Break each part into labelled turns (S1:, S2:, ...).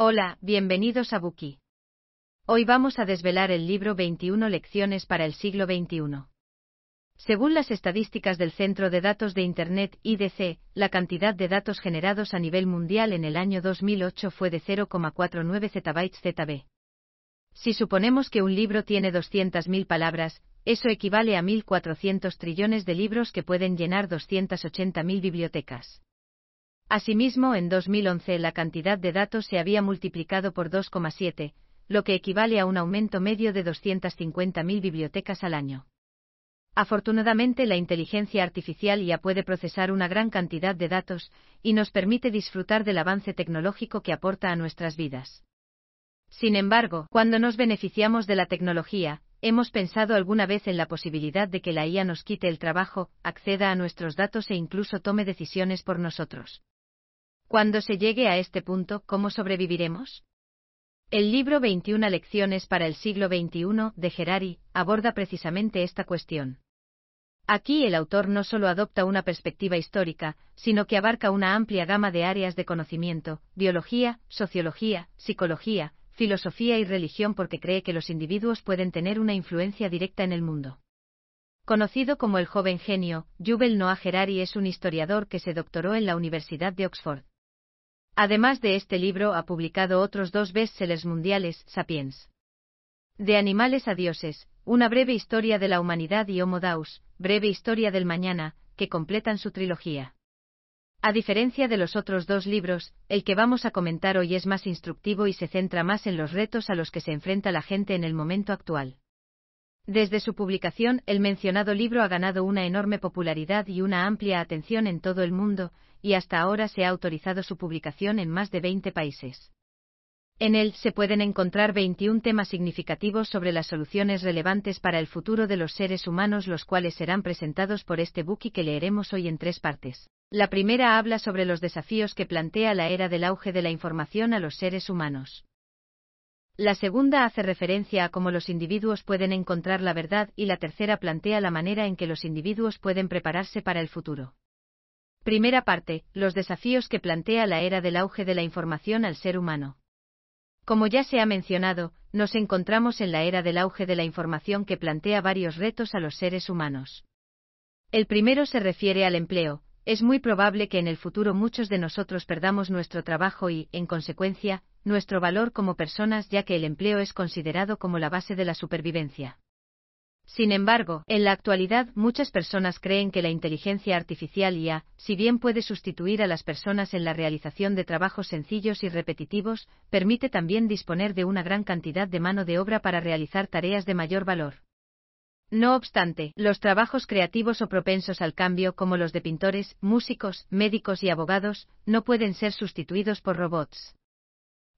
S1: Hola, bienvenidos a Buki. Hoy vamos a desvelar el libro 21 Lecciones para el siglo XXI. Según las estadísticas del Centro de Datos de Internet IDC, la cantidad de datos generados a nivel mundial en el año 2008 fue de 0,49 zettabytes ZB. Si suponemos que un libro tiene 200.000 palabras, eso equivale a 1.400 trillones de libros que pueden llenar 280.000 bibliotecas. Asimismo, en 2011 la cantidad de datos se había multiplicado por 2,7, lo que equivale a un aumento medio de 250.000 bibliotecas al año. Afortunadamente la inteligencia artificial ya puede procesar una gran cantidad de datos y nos permite disfrutar del avance tecnológico que aporta a nuestras vidas. Sin embargo, cuando nos beneficiamos de la tecnología, hemos pensado alguna vez en la posibilidad de que la IA nos quite el trabajo, acceda a nuestros datos e incluso tome decisiones por nosotros. Cuando se llegue a este punto, ¿cómo sobreviviremos? El libro 21 Lecciones para el siglo XXI de Gerari aborda precisamente esta cuestión. Aquí el autor no solo adopta una perspectiva histórica, sino que abarca una amplia gama de áreas de conocimiento, biología, sociología, psicología, filosofía y religión porque cree que los individuos pueden tener una influencia directa en el mundo. Conocido como el joven genio, Yuval Noah Harari es un historiador que se doctoró en la Universidad de Oxford. Además de este libro ha publicado otros dos bestsellers mundiales, Sapiens. De animales a dioses, una breve historia de la humanidad y Homo Daus, breve historia del mañana, que completan su trilogía. A diferencia de los otros dos libros, el que vamos a comentar hoy es más instructivo y se centra más en los retos a los que se enfrenta la gente en el momento actual. Desde su publicación, el mencionado libro ha ganado una enorme popularidad y una amplia atención en todo el mundo, y hasta ahora se ha autorizado su publicación en más de 20 países. En él se pueden encontrar 21 temas significativos sobre las soluciones relevantes para el futuro de los seres humanos, los cuales serán presentados por este y que leeremos hoy en tres partes. La primera habla sobre los desafíos que plantea la era del auge de la información a los seres humanos. La segunda hace referencia a cómo los individuos pueden encontrar la verdad y la tercera plantea la manera en que los individuos pueden prepararse para el futuro. Primera parte, los desafíos que plantea la era del auge de la información al ser humano. Como ya se ha mencionado, nos encontramos en la era del auge de la información que plantea varios retos a los seres humanos. El primero se refiere al empleo, es muy probable que en el futuro muchos de nosotros perdamos nuestro trabajo y, en consecuencia, nuestro valor como personas ya que el empleo es considerado como la base de la supervivencia. Sin embargo, en la actualidad muchas personas creen que la inteligencia artificial IA, si bien puede sustituir a las personas en la realización de trabajos sencillos y repetitivos, permite también disponer de una gran cantidad de mano de obra para realizar tareas de mayor valor. No obstante, los trabajos creativos o propensos al cambio como los de pintores, músicos, médicos y abogados, no pueden ser sustituidos por robots.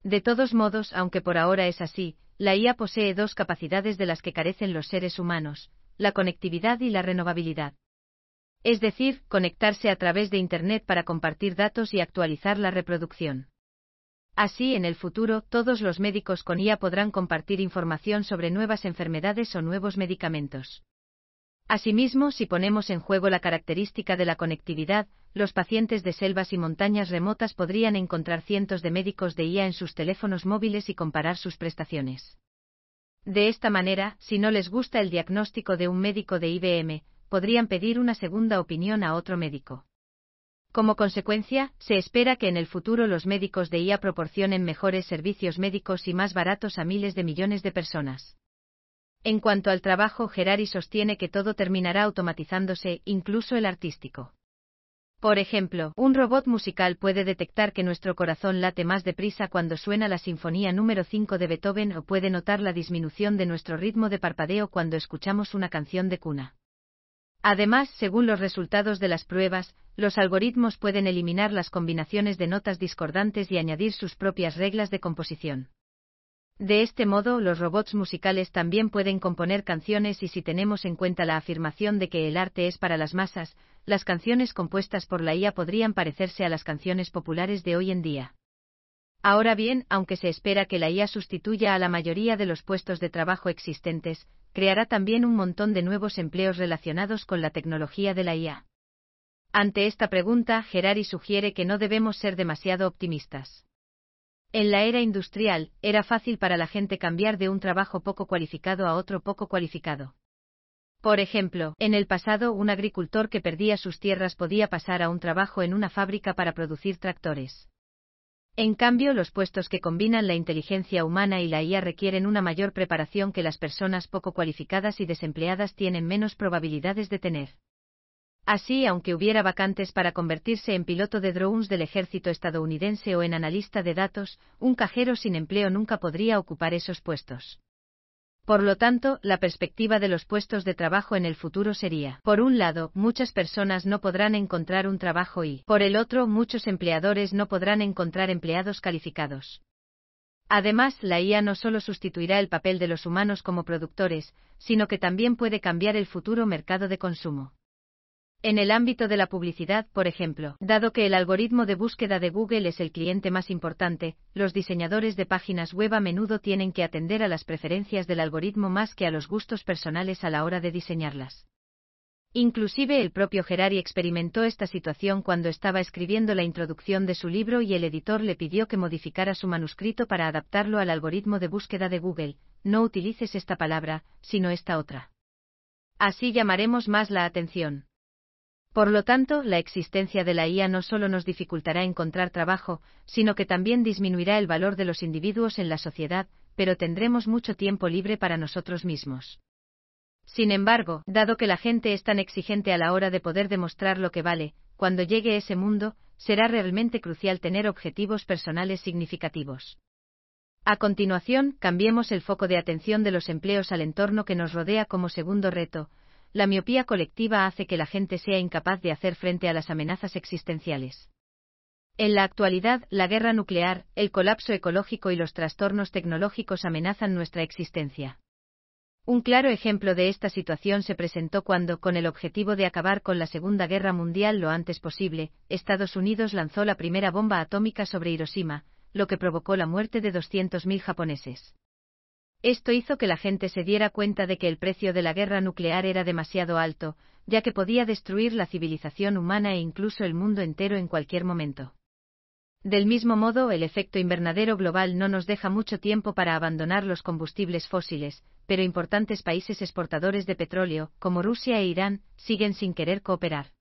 S1: De todos modos, aunque por ahora es así, la IA posee dos capacidades de las que carecen los seres humanos, la conectividad y la renovabilidad. Es decir, conectarse a través de Internet para compartir datos y actualizar la reproducción. Así, en el futuro, todos los médicos con IA podrán compartir información sobre nuevas enfermedades o nuevos medicamentos. Asimismo, si ponemos en juego la característica de la conectividad, los pacientes de selvas y montañas remotas podrían encontrar cientos de médicos de IA en sus teléfonos móviles y comparar sus prestaciones. De esta manera, si no les gusta el diagnóstico de un médico de IBM, podrían pedir una segunda opinión a otro médico. Como consecuencia, se espera que en el futuro los médicos de IA proporcionen mejores servicios médicos y más baratos a miles de millones de personas. En cuanto al trabajo, Gerari sostiene que todo terminará automatizándose, incluso el artístico. Por ejemplo, un robot musical puede detectar que nuestro corazón late más deprisa cuando suena la Sinfonía número 5 de Beethoven o puede notar la disminución de nuestro ritmo de parpadeo cuando escuchamos una canción de cuna. Además, según los resultados de las pruebas, los algoritmos pueden eliminar las combinaciones de notas discordantes y añadir sus propias reglas de composición. De este modo, los robots musicales también pueden componer canciones y si tenemos en cuenta la afirmación de que el arte es para las masas, las canciones compuestas por la IA podrían parecerse a las canciones populares de hoy en día. Ahora bien, aunque se espera que la IA sustituya a la mayoría de los puestos de trabajo existentes, creará también un montón de nuevos empleos relacionados con la tecnología de la IA. Ante esta pregunta, Gerari sugiere que no debemos ser demasiado optimistas. En la era industrial, era fácil para la gente cambiar de un trabajo poco cualificado a otro poco cualificado. Por ejemplo, en el pasado un agricultor que perdía sus tierras podía pasar a un trabajo en una fábrica para producir tractores. En cambio, los puestos que combinan la inteligencia humana y la IA requieren una mayor preparación que las personas poco cualificadas y desempleadas tienen menos probabilidades de tener. Así, aunque hubiera vacantes para convertirse en piloto de drones del ejército estadounidense o en analista de datos, un cajero sin empleo nunca podría ocupar esos puestos. Por lo tanto, la perspectiva de los puestos de trabajo en el futuro sería, por un lado, muchas personas no podrán encontrar un trabajo y, por el otro, muchos empleadores no podrán encontrar empleados calificados. Además, la IA no solo sustituirá el papel de los humanos como productores, sino que también puede cambiar el futuro mercado de consumo. En el ámbito de la publicidad, por ejemplo, dado que el algoritmo de búsqueda de Google es el cliente más importante, los diseñadores de páginas web a menudo tienen que atender a las preferencias del algoritmo más que a los gustos personales a la hora de diseñarlas. Inclusive el propio Gerari experimentó esta situación cuando estaba escribiendo la introducción de su libro y el editor le pidió que modificara su manuscrito para adaptarlo al algoritmo de búsqueda de Google, no utilices esta palabra, sino esta otra. Así llamaremos más la atención. Por lo tanto, la existencia de la IA no solo nos dificultará encontrar trabajo, sino que también disminuirá el valor de los individuos en la sociedad, pero tendremos mucho tiempo libre para nosotros mismos. Sin embargo, dado que la gente es tan exigente a la hora de poder demostrar lo que vale, cuando llegue ese mundo, será realmente crucial tener objetivos personales significativos. A continuación, cambiemos el foco de atención de los empleos al entorno que nos rodea como segundo reto, la miopía colectiva hace que la gente sea incapaz de hacer frente a las amenazas existenciales. En la actualidad, la guerra nuclear, el colapso ecológico y los trastornos tecnológicos amenazan nuestra existencia. Un claro ejemplo de esta situación se presentó cuando, con el objetivo de acabar con la Segunda Guerra Mundial lo antes posible, Estados Unidos lanzó la primera bomba atómica sobre Hiroshima, lo que provocó la muerte de 200.000 japoneses. Esto hizo que la gente se diera cuenta de que el precio de la guerra nuclear era demasiado alto, ya que podía destruir la civilización humana e incluso el mundo entero en cualquier momento. Del mismo modo, el efecto invernadero global no nos deja mucho tiempo para abandonar los combustibles fósiles, pero importantes países exportadores de petróleo, como Rusia e Irán, siguen sin querer cooperar.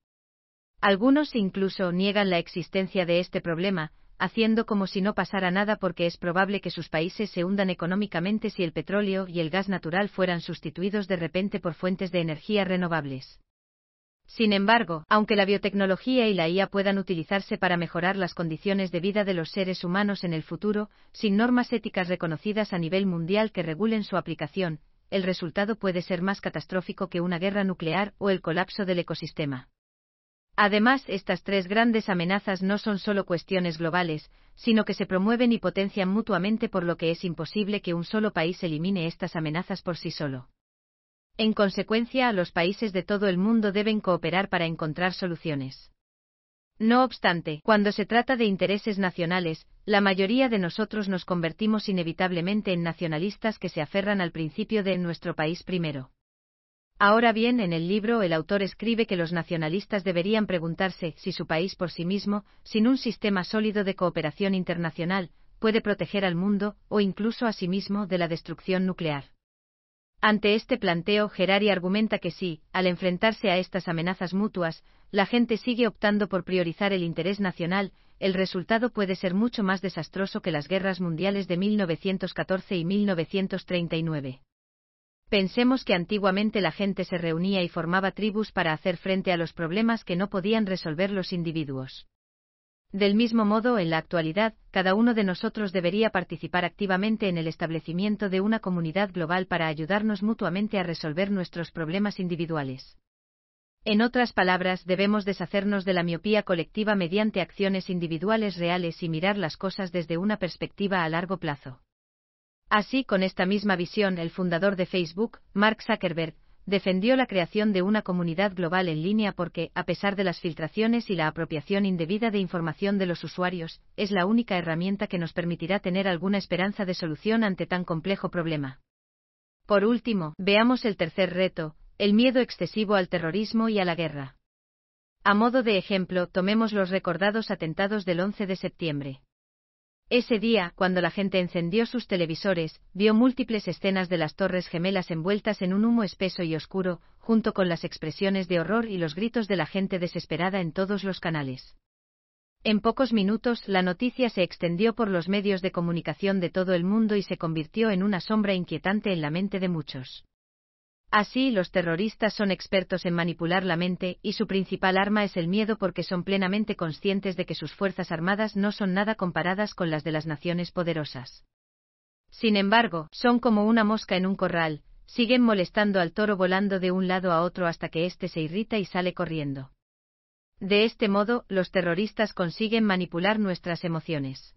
S1: Algunos incluso niegan la existencia de este problema, haciendo como si no pasara nada porque es probable que sus países se hundan económicamente si el petróleo y el gas natural fueran sustituidos de repente por fuentes de energía renovables. Sin embargo, aunque la biotecnología y la IA puedan utilizarse para mejorar las condiciones de vida de los seres humanos en el futuro, sin normas éticas reconocidas a nivel mundial que regulen su aplicación, el resultado puede ser más catastrófico que una guerra nuclear o el colapso del ecosistema. Además, estas tres grandes amenazas no son solo cuestiones globales, sino que se promueven y potencian mutuamente por lo que es imposible que un solo país elimine estas amenazas por sí solo. En consecuencia, los países de todo el mundo deben cooperar para encontrar soluciones. No obstante, cuando se trata de intereses nacionales, la mayoría de nosotros nos convertimos inevitablemente en nacionalistas que se aferran al principio de nuestro país primero. Ahora bien, en el libro el autor escribe que los nacionalistas deberían preguntarse si su país por sí mismo, sin un sistema sólido de cooperación internacional, puede proteger al mundo, o incluso a sí mismo, de la destrucción nuclear. Ante este planteo, Gerari argumenta que sí, al enfrentarse a estas amenazas mutuas, la gente sigue optando por priorizar el interés nacional, el resultado puede ser mucho más desastroso que las guerras mundiales de 1914 y 1939. Pensemos que antiguamente la gente se reunía y formaba tribus para hacer frente a los problemas que no podían resolver los individuos. Del mismo modo, en la actualidad, cada uno de nosotros debería participar activamente en el establecimiento de una comunidad global para ayudarnos mutuamente a resolver nuestros problemas individuales. En otras palabras, debemos deshacernos de la miopía colectiva mediante acciones individuales reales y mirar las cosas desde una perspectiva a largo plazo. Así, con esta misma visión, el fundador de Facebook, Mark Zuckerberg, defendió la creación de una comunidad global en línea porque, a pesar de las filtraciones y la apropiación indebida de información de los usuarios, es la única herramienta que nos permitirá tener alguna esperanza de solución ante tan complejo problema. Por último, veamos el tercer reto, el miedo excesivo al terrorismo y a la guerra. A modo de ejemplo, tomemos los recordados atentados del 11 de septiembre. Ese día, cuando la gente encendió sus televisores, vio múltiples escenas de las Torres Gemelas envueltas en un humo espeso y oscuro, junto con las expresiones de horror y los gritos de la gente desesperada en todos los canales. En pocos minutos, la noticia se extendió por los medios de comunicación de todo el mundo y se convirtió en una sombra inquietante en la mente de muchos. Así, los terroristas son expertos en manipular la mente, y su principal arma es el miedo porque son plenamente conscientes de que sus fuerzas armadas no son nada comparadas con las de las naciones poderosas. Sin embargo, son como una mosca en un corral, siguen molestando al toro volando de un lado a otro hasta que éste se irrita y sale corriendo. De este modo, los terroristas consiguen manipular nuestras emociones.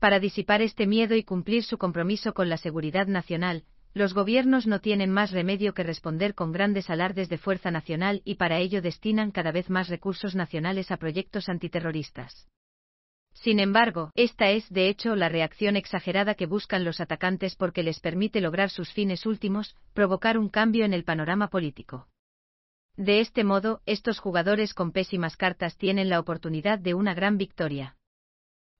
S1: Para disipar este miedo y cumplir su compromiso con la seguridad nacional, los gobiernos no tienen más remedio que responder con grandes alardes de fuerza nacional y para ello destinan cada vez más recursos nacionales a proyectos antiterroristas. Sin embargo, esta es, de hecho, la reacción exagerada que buscan los atacantes porque les permite lograr sus fines últimos, provocar un cambio en el panorama político. De este modo, estos jugadores con pésimas cartas tienen la oportunidad de una gran victoria.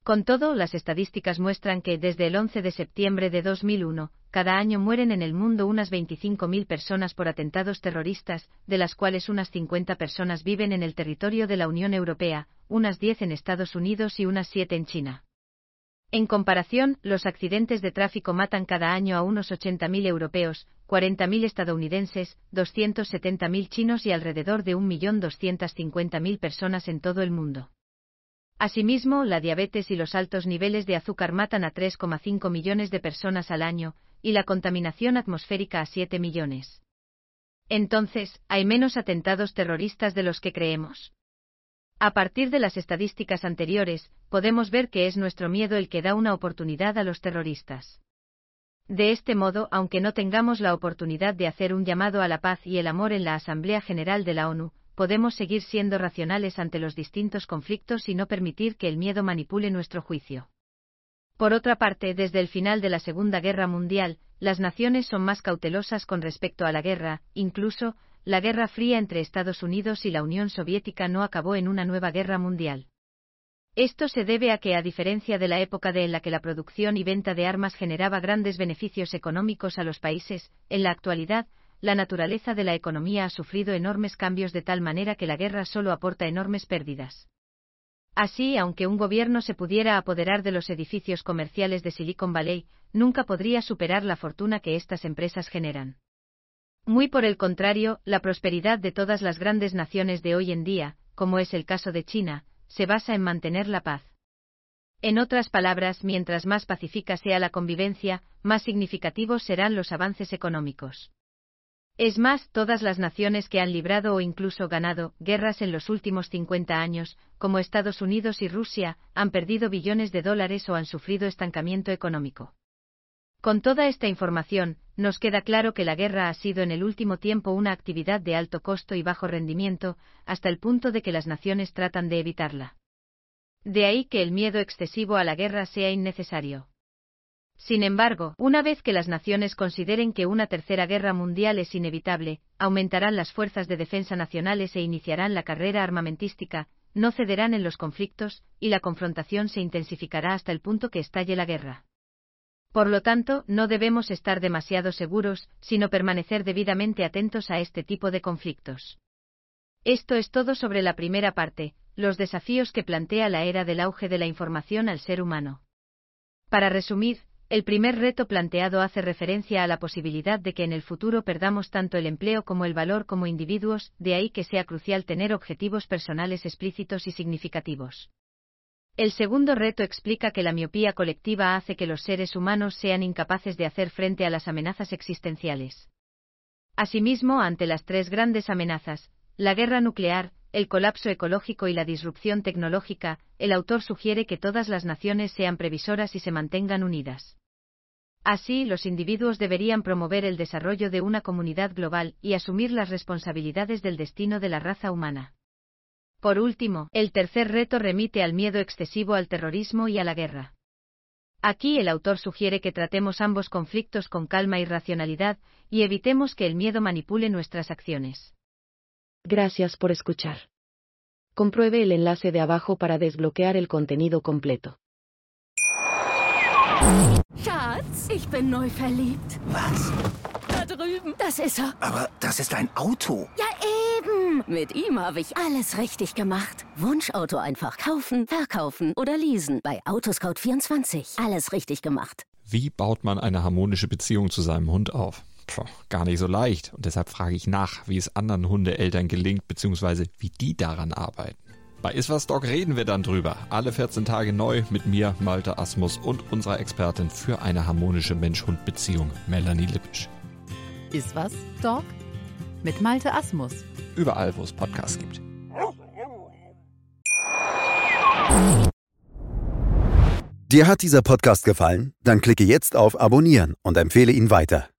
S1: Con todo, las estadísticas muestran que desde el 11 de septiembre de 2001, cada año mueren en el mundo unas 25.000 personas por atentados terroristas, de las cuales unas 50 personas viven en el territorio de la Unión Europea, unas 10 en Estados Unidos y unas 7 en China. En comparación, los accidentes de tráfico matan cada año a unos 80.000 europeos, 40.000 estadounidenses, 270.000 chinos y alrededor de 1.250.000 personas en todo el mundo. Asimismo, la diabetes y los altos niveles de azúcar matan a 3,5 millones de personas al año, y la contaminación atmosférica a 7 millones. Entonces, hay menos atentados terroristas de los que creemos. A partir de las estadísticas anteriores, podemos ver que es nuestro miedo el que da una oportunidad a los terroristas. De este modo, aunque no tengamos la oportunidad de hacer un llamado a la paz y el amor en la Asamblea General de la ONU, podemos seguir siendo racionales ante los distintos conflictos y no permitir que el miedo manipule nuestro juicio. Por otra parte, desde el final de la Segunda Guerra Mundial, las naciones son más cautelosas con respecto a la guerra, incluso, la Guerra Fría entre Estados Unidos y la Unión Soviética no acabó en una nueva guerra mundial. Esto se debe a que, a diferencia de la época de en la que la producción y venta de armas generaba grandes beneficios económicos a los países, en la actualidad, la naturaleza de la economía ha sufrido enormes cambios de tal manera que la guerra solo aporta enormes pérdidas. Así, aunque un gobierno se pudiera apoderar de los edificios comerciales de Silicon Valley, nunca podría superar la fortuna que estas empresas generan. Muy por el contrario, la prosperidad de todas las grandes naciones de hoy en día, como es el caso de China, se basa en mantener la paz. En otras palabras, mientras más pacífica sea la convivencia, más significativos serán los avances económicos. Es más, todas las naciones que han librado o incluso ganado guerras en los últimos 50 años, como Estados Unidos y Rusia, han perdido billones de dólares o han sufrido estancamiento económico. Con toda esta información, nos queda claro que la guerra ha sido en el último tiempo una actividad de alto costo y bajo rendimiento, hasta el punto de que las naciones tratan de evitarla. De ahí que el miedo excesivo a la guerra sea innecesario. Sin embargo, una vez que las naciones consideren que una tercera guerra mundial es inevitable, aumentarán las fuerzas de defensa nacionales e iniciarán la carrera armamentística, no cederán en los conflictos, y la confrontación se intensificará hasta el punto que estalle la guerra. Por lo tanto, no debemos estar demasiado seguros, sino permanecer debidamente atentos a este tipo de conflictos. Esto es todo sobre la primera parte, los desafíos que plantea la era del auge de la información al ser humano. Para resumir, el primer reto planteado hace referencia a la posibilidad de que en el futuro perdamos tanto el empleo como el valor como individuos, de ahí que sea crucial tener objetivos personales explícitos y significativos. El segundo reto explica que la miopía colectiva hace que los seres humanos sean incapaces de hacer frente a las amenazas existenciales. Asimismo, ante las tres grandes amenazas, la guerra nuclear, el colapso ecológico y la disrupción tecnológica, el autor sugiere que todas las naciones sean previsoras y se mantengan unidas. Así, los individuos deberían promover el desarrollo de una comunidad global y asumir las responsabilidades del destino de la raza humana. Por último, el tercer reto remite al miedo excesivo al terrorismo y a la guerra. Aquí el autor sugiere que tratemos ambos conflictos con calma y racionalidad, y evitemos que el miedo manipule nuestras acciones.
S2: Gracias por escuchar. Compruebe el enlace de abajo para desbloquear el contenido completo.
S3: Schatz, ich bin neu verliebt.
S4: Was?
S3: Da drüben. Das ist er.
S4: Aber das ist ein Auto.
S3: Ja, eben. Mit ihm habe ich alles richtig gemacht. Wunschauto einfach kaufen, verkaufen oder leasen. Bei Autoscout24. Alles richtig gemacht.
S5: Wie baut man eine harmonische Beziehung zu seinem Hund auf? Puh, gar nicht so leicht. Und deshalb frage ich nach, wie es anderen Hundeeltern gelingt, beziehungsweise wie die daran arbeiten. Bei Iswas Dog reden wir dann drüber. Alle 14 Tage neu mit mir, Malte Asmus und unserer Expertin für eine harmonische Mensch-Hund-Beziehung, Melanie Lippisch.
S6: Iswas Dog mit Malte Asmus.
S5: Überall, wo es Podcasts gibt.
S7: Dir hat dieser Podcast gefallen? Dann klicke jetzt auf Abonnieren und empfehle ihn weiter.